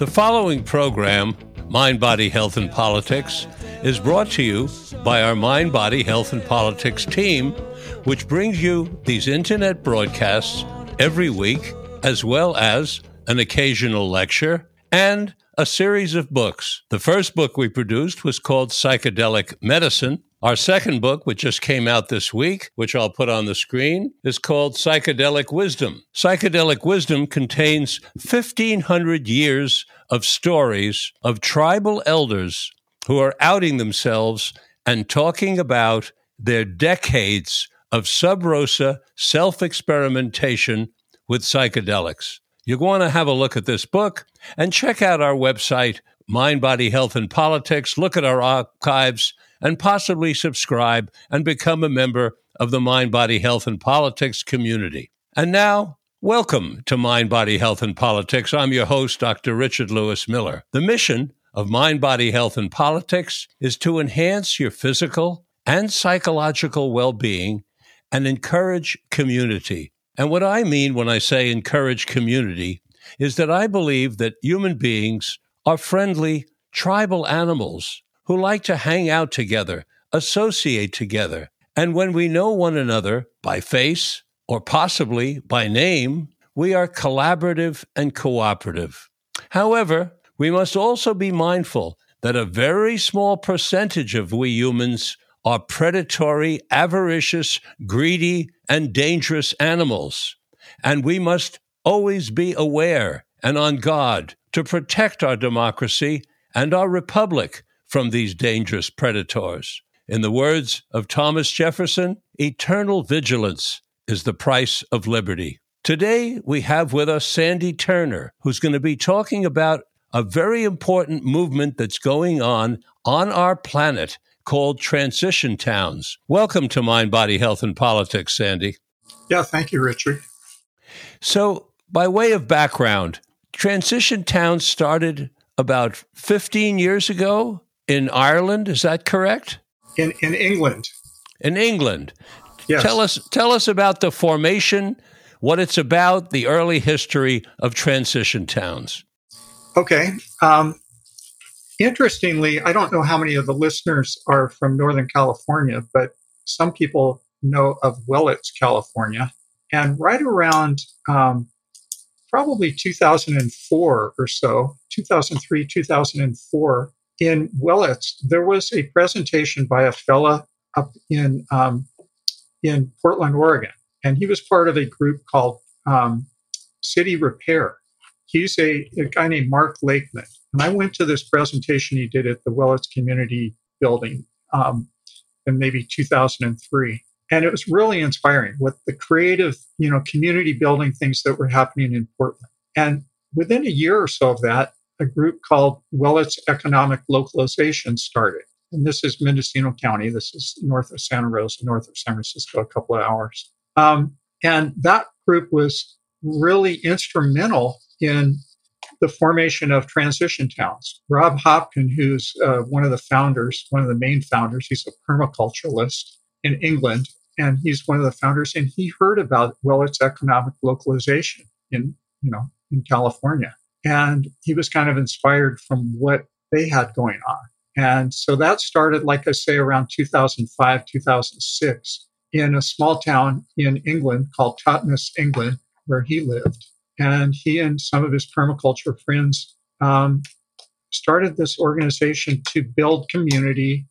The following program, Mind, Body, Health, and Politics, is brought to you by our Mind, Body, Health, and Politics team, which brings you these internet broadcasts every week, as well as an occasional lecture and a series of books. The first book we produced was called Psychedelic Medicine. Our second book, which just came out this week, which I'll put on the screen, is called Psychedelic Wisdom. Psychedelic Wisdom contains 1,500 years of stories of tribal elders who are outing themselves and talking about their decades of sub rosa self experimentation with psychedelics. You're going to have a look at this book and check out our website, Mind, Body, Health, and Politics. Look at our archives and possibly subscribe and become a member of the Mind, Body, Health, and Politics community. And now, welcome to Mind, Body, Health, and Politics. I'm your host, Dr. Richard Lewis Miller. The mission of Mind, Body, Health, and Politics is to enhance your physical and psychological well being and encourage community. And what I mean when I say encourage community is that I believe that human beings are friendly, tribal animals who like to hang out together, associate together. And when we know one another by face or possibly by name, we are collaborative and cooperative. However, we must also be mindful that a very small percentage of we humans are predatory, avaricious, greedy, and dangerous animals. And we must always be aware and on guard to protect our democracy and our republic from these dangerous predators. In the words of Thomas Jefferson, eternal vigilance is the price of liberty. Today, we have with us Sandy Turner, who's going to be talking about a very important movement that's going on on our planet called transition towns. Welcome to Mind, Body, Health, and Politics, Sandy. Yeah, thank you, Richard. So, by way of background, transition towns started about 15 years ago in Ireland. Is that correct? In, in England. In England. Yes. Tell us, tell us about the formation, what it's about, the early history of transition towns. Okay. Um, Interestingly, I don't know how many of the listeners are from Northern California, but some people know of Willits, California. And right around um, probably 2004 or so, 2003, 2004, in Willits, there was a presentation by a fella up in um, in Portland, Oregon, and he was part of a group called um, City Repair. He's a, a guy named Mark Lakeman, and I went to this presentation he did at the Willits Community Building um, in maybe 2003. And it was really inspiring with the creative, you know, community building things that were happening in Portland. And within a year or so of that, a group called Willits Economic Localization started. And this is Mendocino County. This is north of Santa Rosa, north of San Francisco, a couple of hours. Um, and that group was really instrumental in the formation of transition towns. Rob Hopkins, who's uh, one of the founders, one of the main founders, he's a permaculturalist in England, and he's one of the founders. And he heard about Willits economic localization in you know in California, and he was kind of inspired from what they had going on. And so that started, like I say, around 2005, 2006, in a small town in England called Totnes, England, where he lived. And he and some of his permaculture friends um, started this organization to build community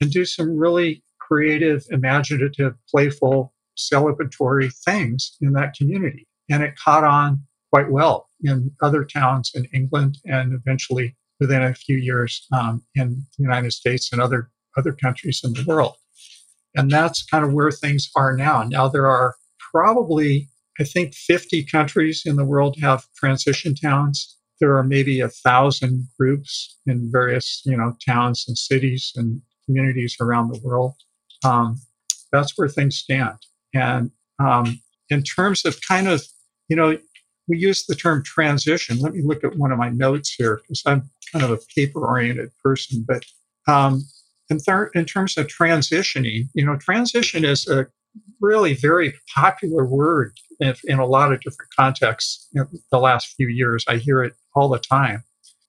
and do some really creative, imaginative, playful, celebratory things in that community. And it caught on quite well in other towns in England and eventually within a few years um, in the United States and other other countries in the world. And that's kind of where things are now. Now there are probably I think 50 countries in the world have transition towns. There are maybe a thousand groups in various, you know, towns and cities and communities around the world. Um, that's where things stand. And um, in terms of kind of, you know, we use the term transition. Let me look at one of my notes here because I'm kind of a paper oriented person. But um, in, in terms of transitioning, you know, transition is a really very popular word in, in a lot of different contexts in the last few years. I hear it all the time.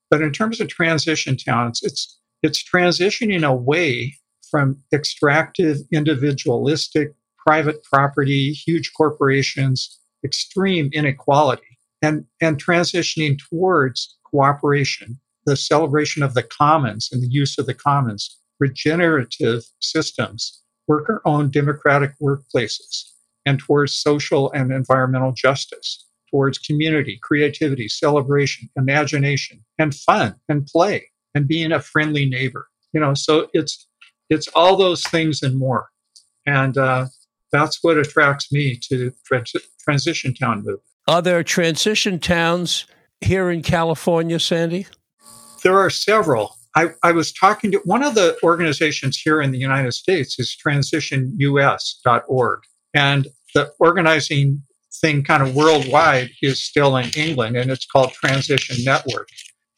But in terms of transition towns, it's it's transitioning away from extractive, individualistic, private property, huge corporations, extreme inequality, and, and transitioning towards cooperation, the celebration of the commons and the use of the commons, regenerative systems, worker owned democratic workplaces, and towards social and environmental justice, towards community, creativity, celebration, imagination, and fun and play, and being a friendly neighbor. You know, so it's it's all those things and more, and uh, that's what attracts me to trans- transition town movement. Are there transition towns here in California, Sandy? There are several. I, I, was talking to one of the organizations here in the United States is transitionus.org. And the organizing thing kind of worldwide is still in England and it's called Transition Network.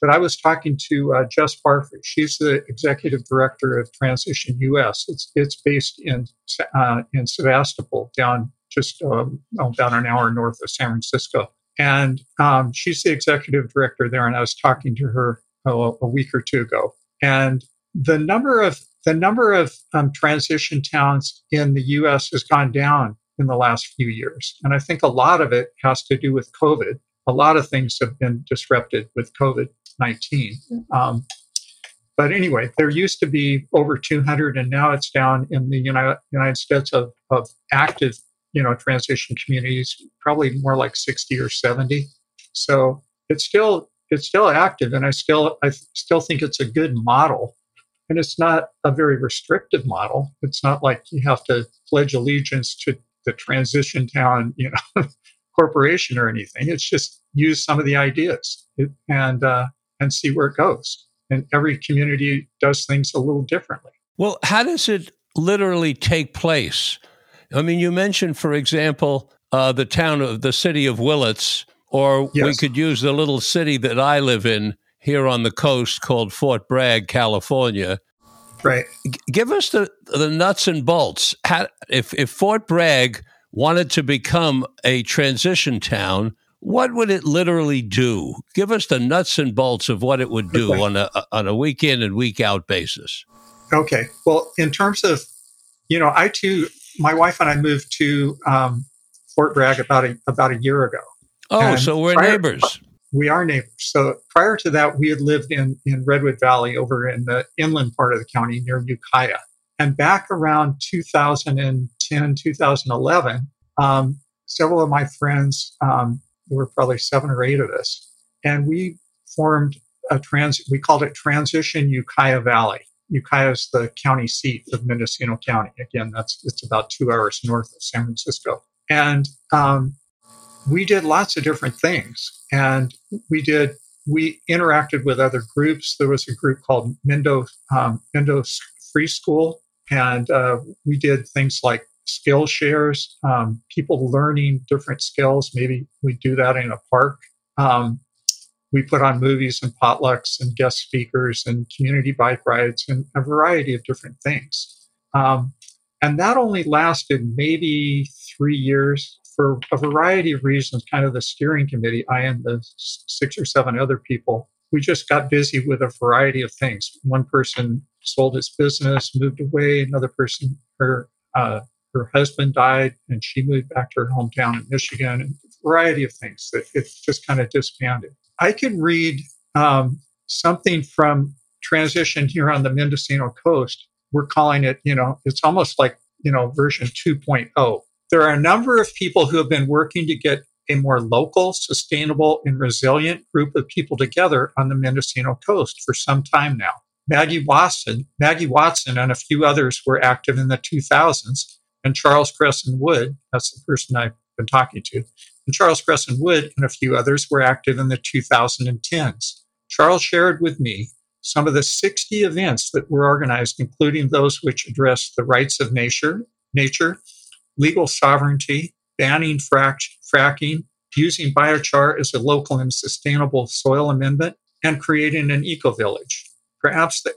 But I was talking to uh, Jess Barfrey. She's the executive director of Transition US. It's it's based in uh, in Sebastopol, down just um, about an hour north of San Francisco. And um, she's the executive director there. And I was talking to her oh, a week or two ago. And the number of the number of um, transition towns in the U.S. has gone down in the last few years, and I think a lot of it has to do with COVID. A lot of things have been disrupted with COVID nineteen. Um, but anyway, there used to be over 200, and now it's down in the United, States of, of active, you know, transition communities, probably more like 60 or 70. So it's still it's still active, and I still I still think it's a good model. And it's not a very restrictive model. It's not like you have to pledge allegiance to the transition town, you know, corporation or anything. It's just use some of the ideas and uh, and see where it goes. And every community does things a little differently. Well, how does it literally take place? I mean, you mentioned, for example, uh, the town of the city of Willits or yes. we could use the little city that I live in here on the coast called Fort Bragg, California. Right. G- give us the, the nuts and bolts. How, if, if Fort Bragg wanted to become a transition town, what would it literally do? Give us the nuts and bolts of what it would do okay. on a on a week in and week out basis. Okay. Well, in terms of, you know, I too, my wife and I moved to um, Fort Bragg about a about a year ago, Oh, and so we're prior, neighbors. We are neighbors. So prior to that, we had lived in, in Redwood Valley over in the inland part of the county near Ukiah. And back around 2010, 2011, um, several of my friends, um, there were probably seven or eight of us, and we formed a trans, we called it Transition Ukiah Valley. Ukiah is the county seat of Mendocino County. Again, that's it's about two hours north of San Francisco. And um, we did lots of different things. And we did, we interacted with other groups. There was a group called Mendo, um, Mendo Free School. And uh, we did things like skill shares, um, people learning different skills. Maybe we do that in a park. Um, we put on movies and potlucks and guest speakers and community bike rides and a variety of different things. Um, and that only lasted maybe three years, for a variety of reasons, kind of the steering committee, I and the six or seven other people, we just got busy with a variety of things. One person sold his business, moved away. Another person, her uh, her husband died, and she moved back to her hometown in Michigan. And a variety of things that it just kind of disbanded. I can read um, something from transition here on the Mendocino coast. We're calling it, you know, it's almost like you know version 2.0 there are a number of people who have been working to get a more local, sustainable, and resilient group of people together on the Mendocino coast for some time now. Maggie Watson, Maggie Watson, and a few others were active in the 2000s, and Charles Cresson Wood, that's the person I've been talking to, and Charles Cresson Wood and a few others were active in the 2010s. Charles shared with me some of the 60 events that were organized, including those which address the rights of nature, nature, legal sovereignty, banning frac- fracking, using biochar as a local and sustainable soil amendment, and creating an eco village. Perhaps the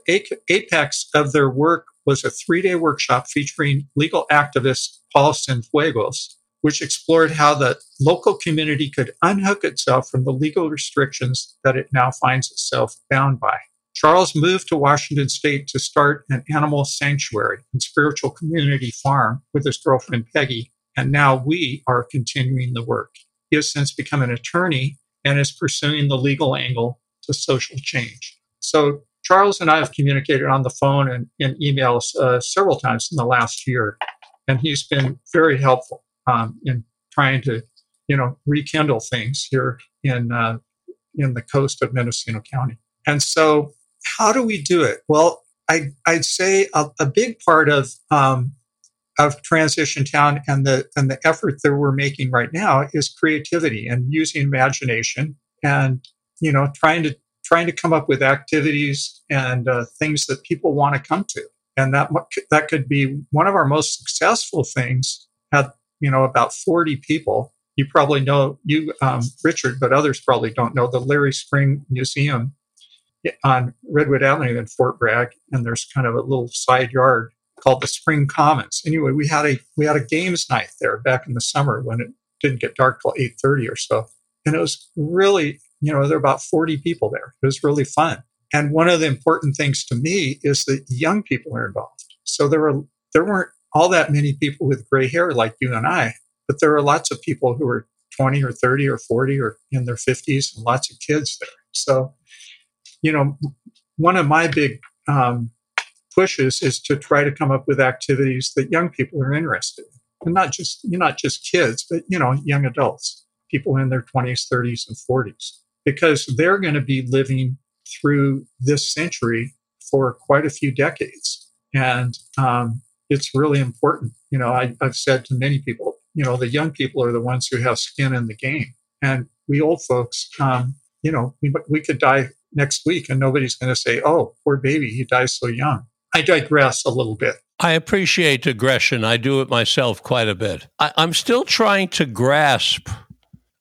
apex of their work was a three day workshop featuring legal activist Paul Cienfuegos, which explored how the local community could unhook itself from the legal restrictions that it now finds itself bound by. Charles moved to Washington state to start an animal sanctuary and spiritual community farm with his girlfriend Peggy, and now we are continuing the work. He has since become an attorney and is pursuing the legal angle to social change. So Charles and I have communicated on the phone and in emails uh, several times in the last year, and he's been very helpful um, in trying to, you know, rekindle things here in uh, in the coast of Mendocino County. And so, how do we do it? Well, I, would say a, a, big part of um, of Transition Town and the and the effort that we're making right now is creativity and using imagination and you know trying to trying to come up with activities and uh, things that people want to come to. And that that could be one of our most successful things. Had you know about forty people. You probably know you, um, Richard, but others probably don't know the Larry Spring Museum on Redwood Avenue in Fort Bragg, and there's kind of a little side yard called the Spring Commons. Anyway, we had a we had a games night there back in the summer when it didn't get dark till eight thirty or so, and it was really you know, there were about 40 people there. It was really fun. And one of the important things to me is that young people are involved. So there were there weren't all that many people with gray hair like you and I, but there were lots of people who were 20 or 30 or 40 or in their 50s and lots of kids there. So, you know, one of my big um, pushes is to try to come up with activities that young people are interested in. And not just, you not just kids, but, you know, young adults, people in their 20s, 30s, and 40s because they're going to be living through this century for quite a few decades. And um, it's really important. You know, I, I've said to many people, you know, the young people are the ones who have skin in the game. And we old folks, um, you know, we, we could die next week and nobody's going to say, oh, poor baby, he dies so young. I digress a little bit. I appreciate aggression. I do it myself quite a bit. I, am still trying to grasp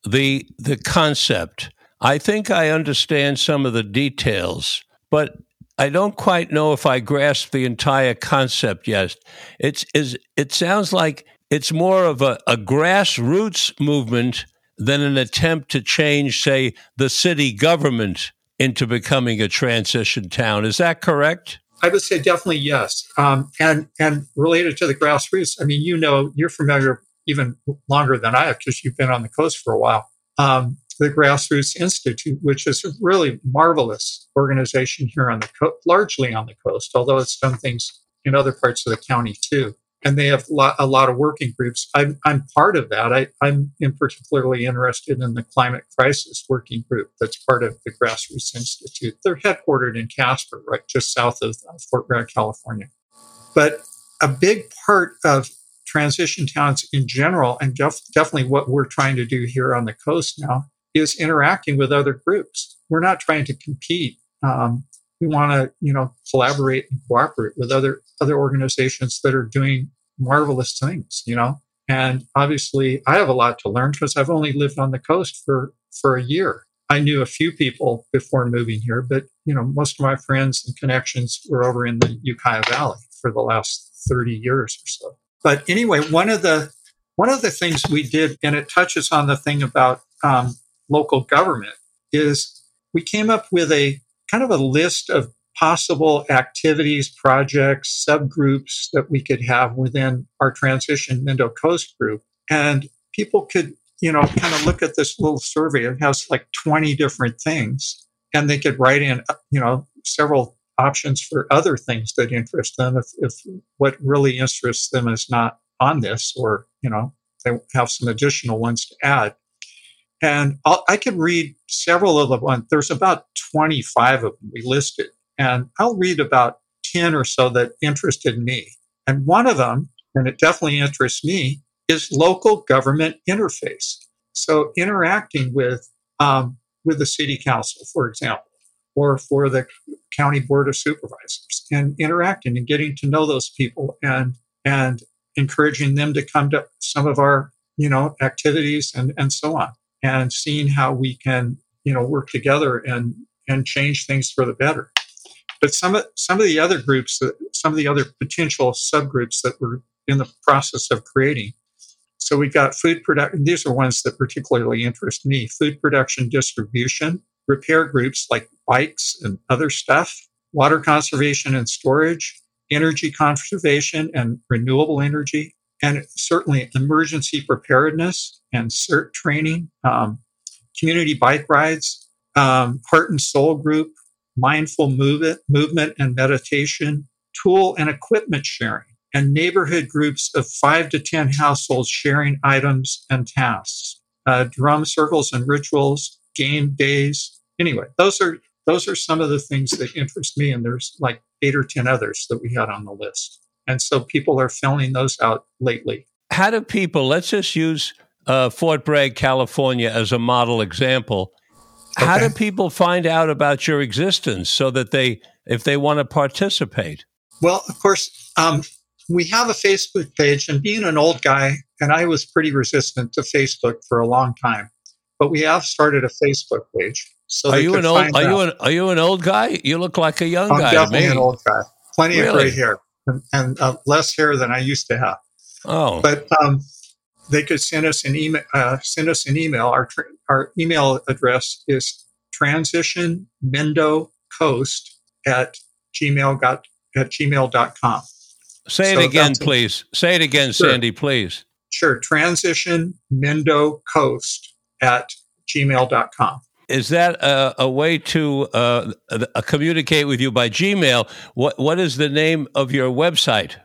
the the concept I think I understand some of the details, but I don't quite know if I grasp the entire concept yet. It's is it sounds like it's more of a, a grassroots movement than an attempt to change, say, the city government into becoming a transition town. Is that correct? I would say definitely yes. Um, and and related to the grassroots, I mean, you know, you're familiar even longer than I have because you've been on the coast for a while. Um, the Grassroots Institute, which is a really marvelous organization here on the coast, largely on the coast, although it's done things in other parts of the county too. And they have a lot, of working groups. I'm, I'm part of that. I, am particularly interested in the climate crisis working group that's part of the Grassroots Institute. They're headquartered in Caspar, right just south of Fort Bragg, California. But a big part of transition towns in general, and def- definitely what we're trying to do here on the coast now, is interacting with other groups. We're not trying to compete. Um, we want to, you know, collaborate and cooperate with other other organizations that are doing marvelous things. You know, and obviously, I have a lot to learn because I've only lived on the coast for for a year. I knew a few people before moving here, but you know, most of my friends and connections were over in the Ukiah Valley for the last 30 years or so. But anyway, one of the one of the things we did, and it touches on the thing about um, local government is we came up with a kind of a list of possible activities, projects, subgroups that we could have within our transition Mendo Coast group. And people could, you know, kind of look at this little survey. It has like 20 different things. And they could write in, uh, you know, several options for other things that interest them if, if what really interests them is not on this or, you know, they have some additional ones to add. And I'll, i can read several of them. There's about 25 of them we listed. And I'll read about 10 or so that interested me. And one of them, and it definitely interests me, is local government interface. So interacting with, um, with the city council, for example, or for the county board of supervisors and interacting and getting to know those people and, and encouraging them to come to some of our, you know, activities and, and so on and seeing how we can, you know, work together and and change things for the better. But some of some of the other groups, some of the other potential subgroups that we're in the process of creating. So we've got food production. These are ones that particularly interest me: food production, distribution, repair groups like bikes and other stuff, water conservation and storage, energy conservation and renewable energy, and certainly emergency preparedness and CERT training, um, community bike rides, um, heart and soul group, mindful movement, movement and meditation, tool and equipment sharing, and neighborhood groups of five to 10 households sharing items and tasks, uh, drum circles and rituals, game days. Anyway, those are those are some of the things that interest me, and there's like eight or 10 others that we had on the list. And so people are filling those out lately. How do people, let's just use uh, Fort Bragg, California as a model example. Okay. How do people find out about your existence so that they, if they want to participate? Well, of course, um, we have a Facebook page, and being an old guy, and I was pretty resistant to Facebook for a long time, but we have started a Facebook page. So are you an old? Are you an Are you an old guy? You look like a young guy. I'm guy. Definitely an old guy. Plenty really? of gray hair and, and uh, less hair than I used to have. Oh, but um, they could send us an email. Uh, send us an email. Our tra- our email address is transitionmendocoast at gmail got at gmail.com. Say so it again, please. Say it again, sure. Sandy, please. Sure. Transition Mendo Coast at gmail.com is that a, a way to uh, uh, communicate with you by Gmail? What What is the name of your website?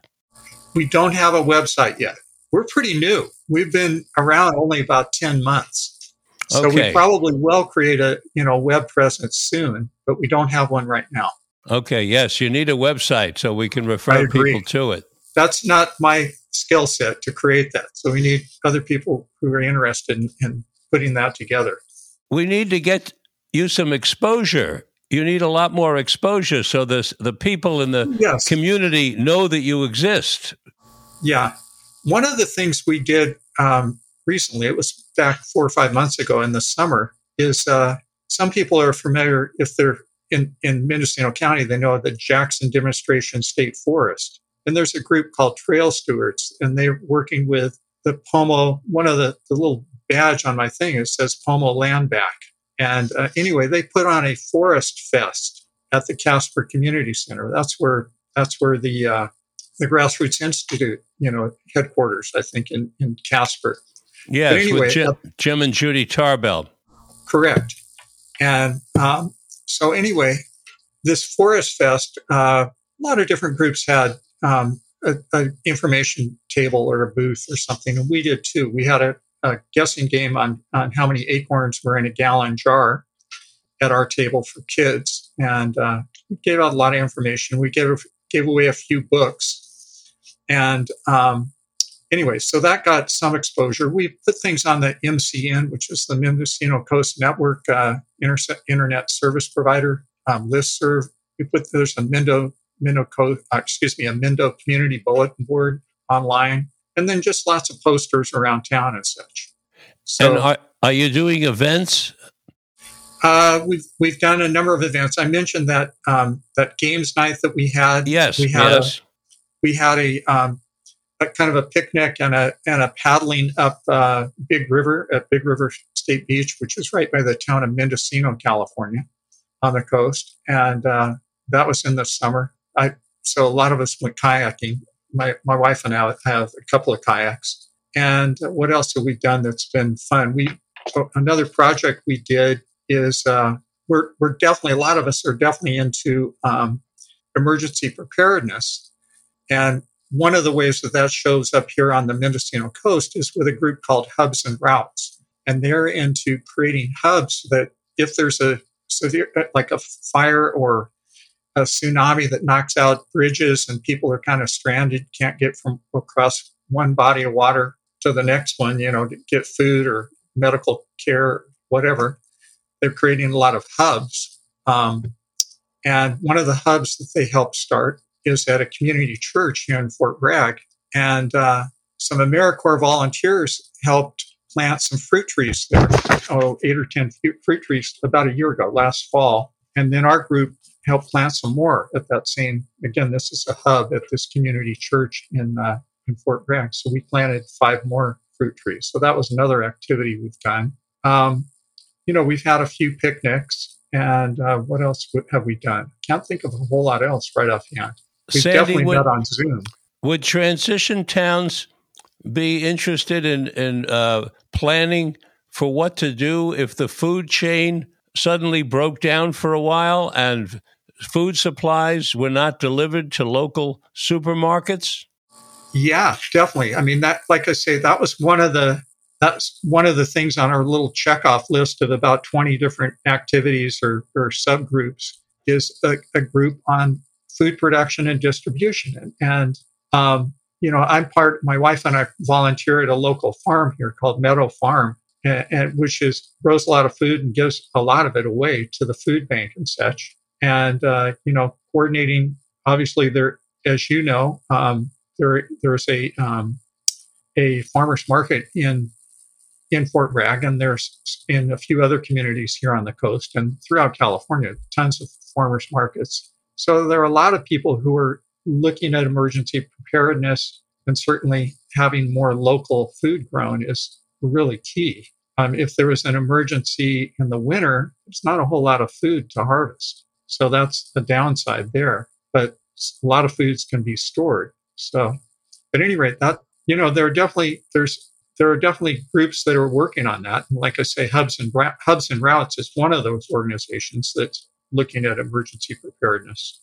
We don't have a website yet. We're pretty new. We've been around only about ten months, so okay. we probably will create a you know web presence soon, but we don't have one right now. Okay. Yes, you need a website so we can refer people to it. That's not my skill set to create that. So we need other people who are interested in, in putting that together we need to get you some exposure. You need a lot more exposure so the the people in the yes. community know that you exist. Yeah. One of the things we did um, recently, it was back four or five months ago in the summer, is uh, some people are familiar, if they're in, in Mendocino County, they know the Jackson Demonstration State Forest. And there's a group called Trail Stewards, and they're working with the Pomo, one of the, the little badge on my thing. It says Pomo Land Back. And uh, anyway, they put on a forest fest at the Caspar Community Center. That's where that's where the uh, the Grassroots Institute, you know, headquarters, I think, in, in Caspar. Yeah, anyway, Jim, uh, Jim, and Judy Tarbell. Correct. And um, so anyway, this Forest Fest, uh, a lot of different groups had um, an information table or a booth or something, and we did too. We had a, a guessing game on, on how many acorns were in a gallon jar at our table for kids. And uh, we gave out a lot of information. We gave, gave away a few books. And um, anyway, so that got some exposure. We put things on the MCN, which is the Mendocino Coast Network uh, inter- Internet Service Provider um, listserv. We put there's a Mendo Mendo Co- uh, excuse me a Mendo Community Bulletin Board online and then just lots of posters around town and such. So, and are, are you doing events? Uh, we've we've done a number of events. I mentioned that um, that games night that we had. Yes, we had yes. A, we had a, um, a kind of a picnic and a and a paddling up uh, Big River at Big River State Beach, which is right by the town of Mendocino, California, on the coast, and uh, that was in the summer. I so a lot of us went kayaking my, my wife and I have a couple of kayaks. And what else have we done that's been fun? We another project we did is uh, we're we're definitely a lot of us are definitely into um, emergency preparedness, and one of the ways that that shows up here on the Mendocino coast is with a group called Hubs and Routes, and they're into creating hubs that if there's a severe like a fire or a tsunami that knocks out bridges and people are kind of stranded, can't get from across one body of water to the next one, you know, to get food or medical care, whatever. They're creating a lot of hubs. Um, and one of the hubs that they helped start is at a community church here in Fort Bragg. And uh, some AmeriCorps volunteers helped plant some fruit trees there, oh, eight or 10 fruit trees about a year ago, last fall and then our group helped plant some more at that same. Again, this is a hub at this community church in uh, in Fort Bragg. So we planted five more fruit trees. So that was another activity we've done. Um, you know, we've had a few picnics, and uh, what else have we done? Can't think of a whole lot else right offhand. Sandy, definitely would, met on Zoom. Would transition towns be interested in in uh, planning for what to do if the food chain suddenly broke down for a while and food supplies were not delivered to local supermarkets? Yeah, definitely. I mean that like I say that was one of the that's one of the things on our little checkoff list of about 20 different activities or, or subgroups is a, a, group on food production and distribution. And, and um, you know, I'm part, my wife and I volunteer at a local farm here called Meadow Farm, and, and, which is grows a lot of food and gives a lot of it away to the food bank and such. And, uh, you know, coordinating, obviously there, as you know, um, there, there's a, um, a farmer's market in in Fort Bragg, and there's in a few other communities here on the coast and throughout California, tons of farmers markets. So there are a lot of people who are looking at emergency preparedness, and certainly having more local food grown is really key. Um, if there is an emergency in the winter, there's not a whole lot of food to harvest. So that's the downside there. But a lot of foods can be stored. So, at any rate, that you know, there are definitely there's there are definitely groups that are working on that. And like I say, Hubs and, Hubs and Routes is one of those organizations that's looking at emergency preparedness.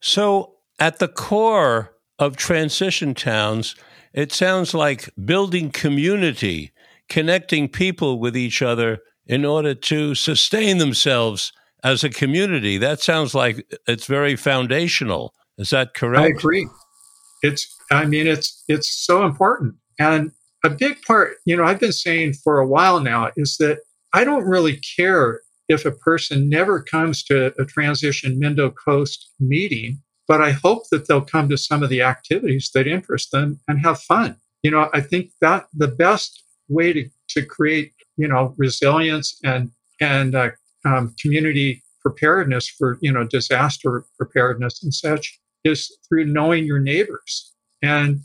So, at the core of transition towns, it sounds like building community, connecting people with each other in order to sustain themselves as a community. That sounds like it's very foundational. Is that correct? I agree. It's I mean it's it's so important. And a big part, you know, I've been saying for a while now is that I don't really care if a person never comes to a transition Mendo Coast meeting, but I hope that they'll come to some of the activities that interest them and have fun. You know, I think that the best way to, to create, you know, resilience and and uh, um, community preparedness for you know disaster preparedness and such is through knowing your neighbors. And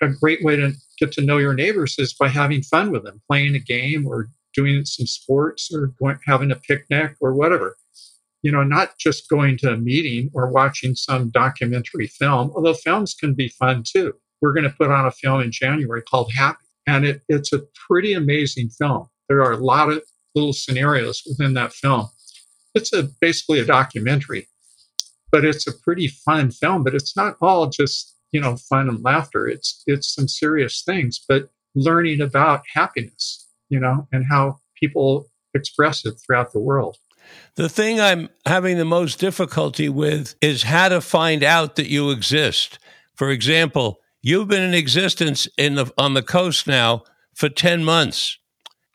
a great way to get to know your neighbors is by having fun with them, playing a game or doing some sports or going, having a picnic or whatever. You know, not just going to a meeting or watching some documentary film, although films can be fun too. We're going to put on a film in January called Happy, and it, it's a pretty amazing film. There are a lot of little scenarios within that film. It's a basically a documentary, but it's a pretty fun film. But it's not all just you know fun and laughter it's it's some serious things but learning about happiness you know and how people express it throughout the world. The thing i'm having the most difficulty with is how to find out that you exist. For example you've been in existence in the, on the coast now for 10 months.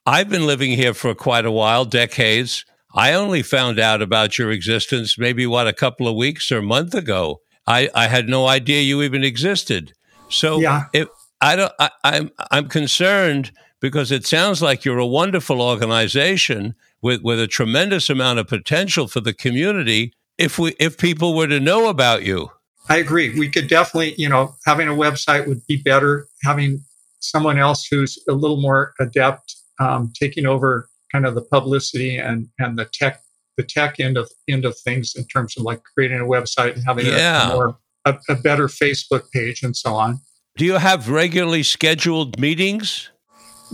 I've been living here for quite a while decades. I only found out about your existence maybe what a couple of weeks or a month ago. I, I had no idea you even existed. So yeah. if I don't, I, I'm I'm concerned because it sounds like you're a wonderful organization with with a tremendous amount of potential for the community. If we if people were to know about you, I agree. We could definitely, you know, having a website would be better. Having someone else who's a little more adept um, taking over kind of the publicity and and the tech the tech end of end of things in terms of like creating a website and having yeah. a, more a, a better Facebook page and so on. Do you have regularly scheduled meetings?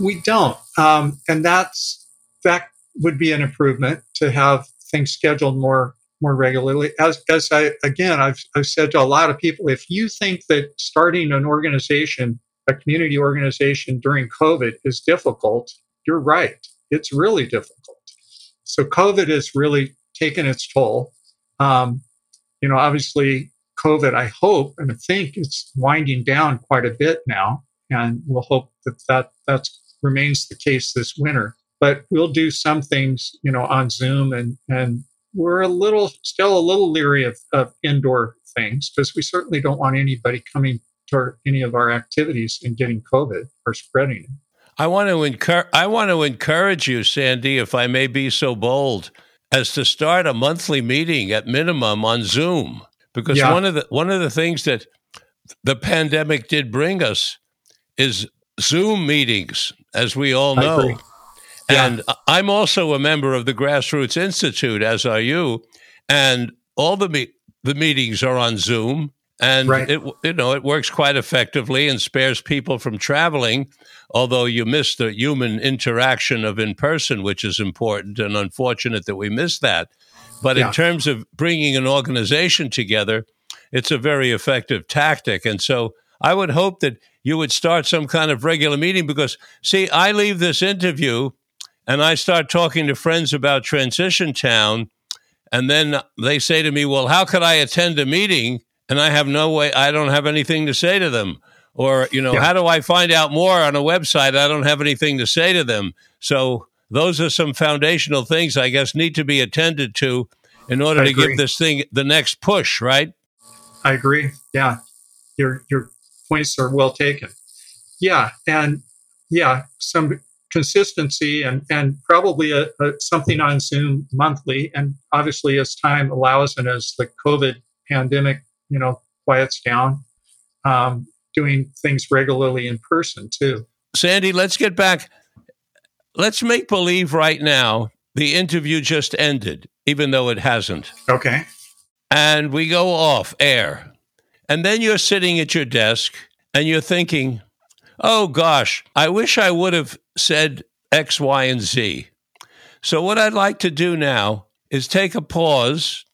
We don't, um, and that's that would be an improvement to have things scheduled more more regularly. As as I again, I've I've said to a lot of people, if you think that starting an organization, a community organization during COVID is difficult, you're right. It's really difficult. So COVID has really taken its toll. Um, you know, obviously, COVID, I hope and I think it's winding down quite a bit now, and we'll hope that that that remains the case this winter. But we'll do some things, you know, on Zoom, and and we're a little still a little leery of, of indoor things because we certainly don't want anybody coming to any of our activities and getting COVID or spreading it. I want to encourage. I want to encourage you, Sandy, if I may be so bold. as to start a monthly meeting at minimum on Zoom because Yeah. one of the one of the things that the pandemic did bring us is Zoom meetings, as we all know. Yeah. And I'm also a member of the Grassroots Institute, as are you. And all the me- the meetings are on Zoom, and Right. it you know it works quite effectively and spares people from traveling. Although you miss the human interaction of in person, which is important, and unfortunate that we miss that. But Yeah. in terms of bringing an organization together, it's a very effective tactic. And so I would hope that you would start some kind of regular meeting because, see, I leave this interview and I start talking to friends about Transition Town. And then they say to me, Well, how could I attend a meeting? And I have no way, I don't have anything to say to them. Or, you know, Yeah. how do I find out more on a website? I don't have anything to say to them. So those are some foundational things I guess need to be attended to in order to give this thing the next push, right? I agree. Yeah, your your points are well taken. Yeah, and yeah, some consistency and and probably a, a something on Zoom monthly, and obviously as time allows and as the COVID pandemic, you know, quiets down, um, doing things regularly in person too. Sandy, let's get back. Let's make believe right now the interview just ended, even though it hasn't. Okay. And we go off air. And then you're sitting at your desk and you're thinking, oh gosh, I wish I would have said X, Y, and Z. So, what I'd like to do now is take a pause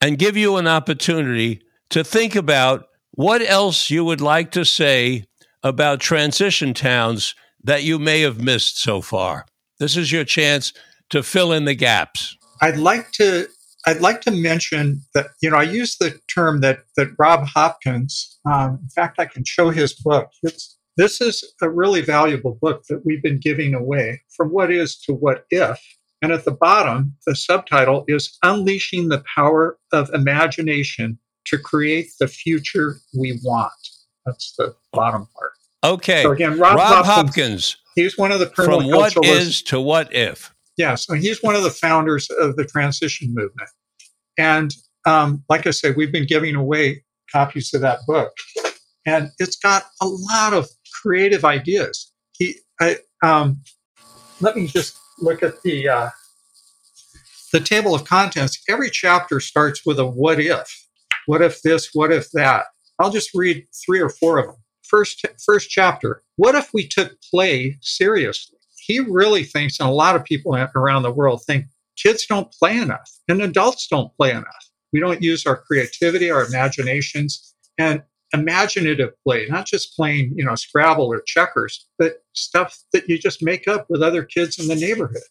and give you an opportunity to think about what else you would like to say about transition towns that you may have missed so far. This is your chance to fill in the gaps. I'd like to I'd like to mention that you know I use the term that that Rob Hopkins. Um, in fact, I can show his book. It's, this is a really valuable book that we've been giving away from what is to what if. And at the bottom, the subtitle is Unleashing the Power of Imagination to Create the Future We Want. That's the bottom part. Okay. So again, Rob, Rob Hopkins, Hopkins, he's one of the from what is to what if. Yeah, so he's one of the founders of the transition movement. And um, like I said, we've been giving away copies of that book. And it's got a lot of creative ideas. He, I, um, let me just look at the uh, the table of contents. Every chapter starts with a what if. What if this? What if that? I'll just read three or four of them. First, first chapter. What if we took play seriously? He really thinks, and a lot of people around the world think, kids don't play enough and adults don't play enough. We don't use our creativity, our imaginations, and imaginative play, not just playing, you know, Scrabble or checkers, but stuff that you just make up with other kids in the neighborhood.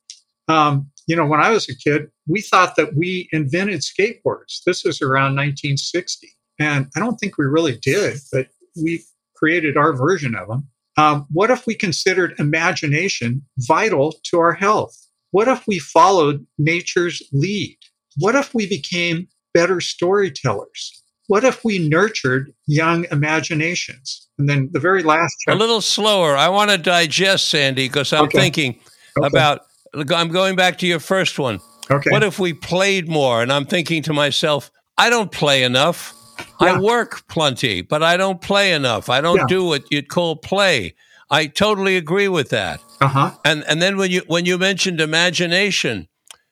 Um, you know, when I was a kid, we thought that we invented skateboards. This was around 1960. And I don't think we really did, but we created our version of them. Um, what if we considered imagination vital to our health? What if we followed nature's lead? What if we became better storytellers? What if we nurtured young imaginations? And then the very last A little slower. I want to digest, Sandy, because I'm Okay. thinking Okay. about, I'm going back to your first one. Okay. What if we played more? And I'm thinking to myself, I don't play enough. I work plenty, but I don't play enough. I don't Yeah. do what you'd call play. I totally agree with that. uh huh. And and then when you when you mentioned imagination,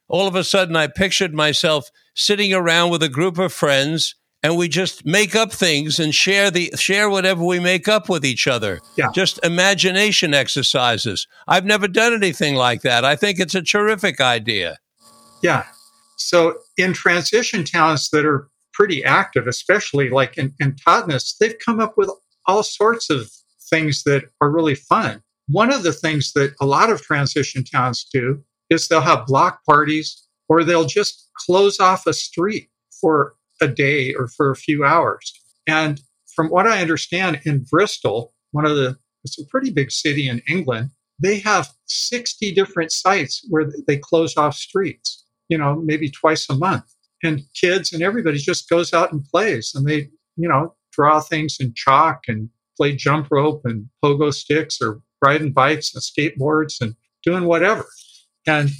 all of a sudden I pictured myself sitting around with a group of friends and we just make up things and share the share whatever we make up with each other. Yeah. Just imagination exercises. I've never done anything like that. I think it's a terrific idea. Yeah. So in transition towns that are pretty active, especially like in, in Totnes, they've come up with all sorts of things that are really fun. One of the things that a lot of transition towns do is they'll have block parties or they'll just close off a street for a day or for a few hours. And from what I understand in Bristol, one of the, it's a pretty big city in England, they have 60 different sites where they close off streets, you know, maybe twice a month. And kids and everybody just goes out and plays and they, you know, draw things in chalk and play jump rope and pogo sticks or riding bikes and skateboards and doing whatever. And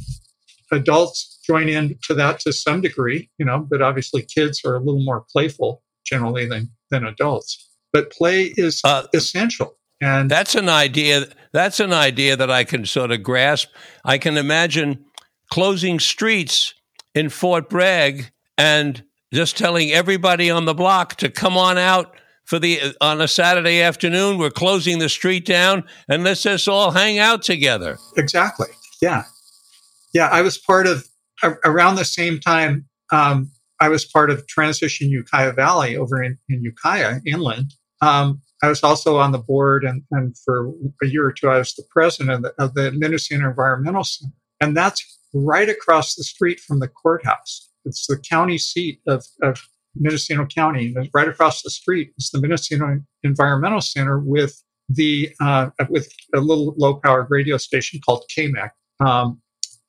adults join in to that to some degree, you know, but obviously kids are a little more playful generally than, than adults. But play is uh, essential. And that's an idea. That's an idea that I can sort of grasp. I can imagine closing streets in Fort Bragg and just telling everybody on the block to come on out for the on a Saturday afternoon. We're closing the street down and let's just all hang out together. Exactly. Yeah. Yeah. I was part of around the same time. Um, I was part of Transition Ukiah Valley over in, in Ukiah inland. Um, I was also on the board, and, and for a year or two, I was the president of the, of the Mendocino Environmental Center. And that's right across the street from the courthouse. It's the county seat of, of Mendocino County. And right across the street is the Mendocino Environmental Center with the uh, with a little low powered radio station called KMEC. Um,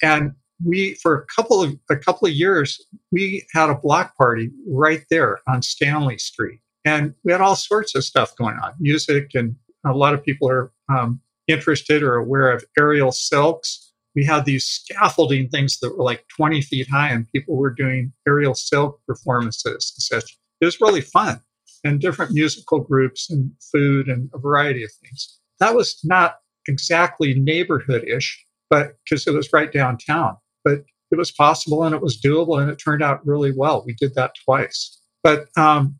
and we for a couple of a couple of years we had a block party right there on Standley Street, and we had all sorts of stuff going on, music, and a lot of people are um, interested or aware of aerial silks we had these scaffolding things that were like 20 feet high and people were doing aerial silk performances and such. It was really fun and different musical groups and food and a variety of things. That was not exactly neighborhood-ish, but because it was right downtown, but it was possible and it was doable and it turned out really well. We did that twice. But, um,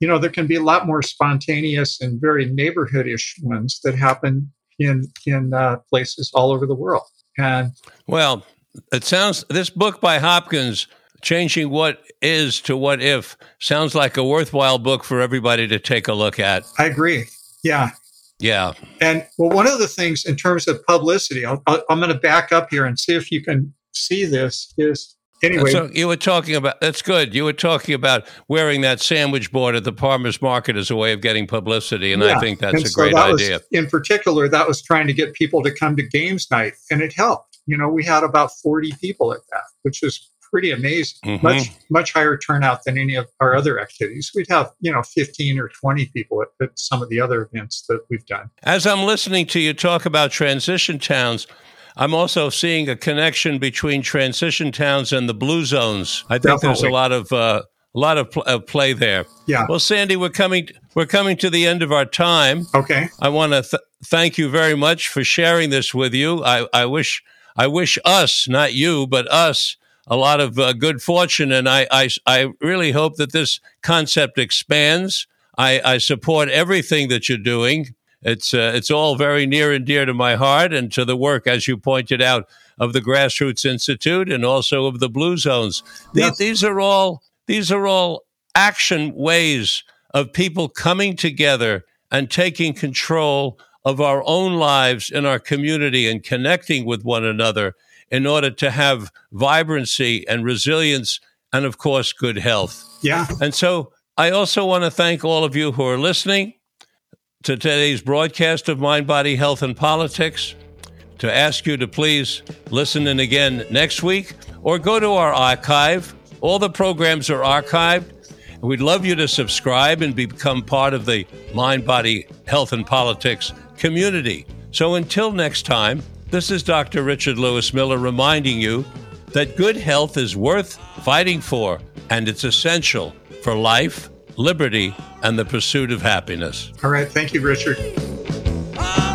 you know, there can be a lot more spontaneous and very neighborhood-ish ones that happen in, in uh, places all over the world. And well, it sounds this book by Hopkins, changing what is to what if, sounds like a worthwhile book for everybody to take a look at. I agree. Yeah. Yeah. And well, one of the things in terms of publicity, i am going to back up here and see if you can see this. Is anyway. So you were talking about that's good. You were talking about wearing that sandwich board at the farmers market as a way of getting publicity, and yeah. I think that's and a so great that idea. Was, in particular, that was trying to get people to come to games night, and it helped. You know, we had about 40 people at that, which is pretty amazing. Mm-hmm. Much much higher turnout than any of our other activities. We'd have you know 15 or 20 people at, at some of the other events that we've done. As I'm listening to you talk about transition towns. I'm also seeing a connection between transition towns and the blue zones. I think Definitely. there's a lot of uh, a lot of, pl- of, play there. Yeah. Well, Sandy, we're coming we're coming to the end of our time. Okay. I want to th- thank you very much for sharing this with you. I, I wish I wish us, not you, but us, a lot of uh, good fortune. And I, I, I really hope that this concept expands. I, I support everything that you're doing. It's, uh, it's all very near and dear to my heart and to the work, as you pointed out, of the Grassroots Institute and also of the Blue Zones. Yes. These, these are all these are all action ways of people coming together and taking control of our own lives in our community and connecting with one another in order to have vibrancy and resilience and, of course, good health. Yeah. And so I also want to thank all of you who are listening to today's broadcast of Mind, Body, Health, and Politics. To ask you to please listen in again next week or go to our archive. All the programs are archived. We'd love you to subscribe and become part of the Mind, Body, Health, and Politics community. So until next time, this is Dr. Richard Lewis Miller reminding you that good health is worth fighting for, and it's essential for life, liberty, and the pursuit of happiness. All right. Thank you, Richard. Ah.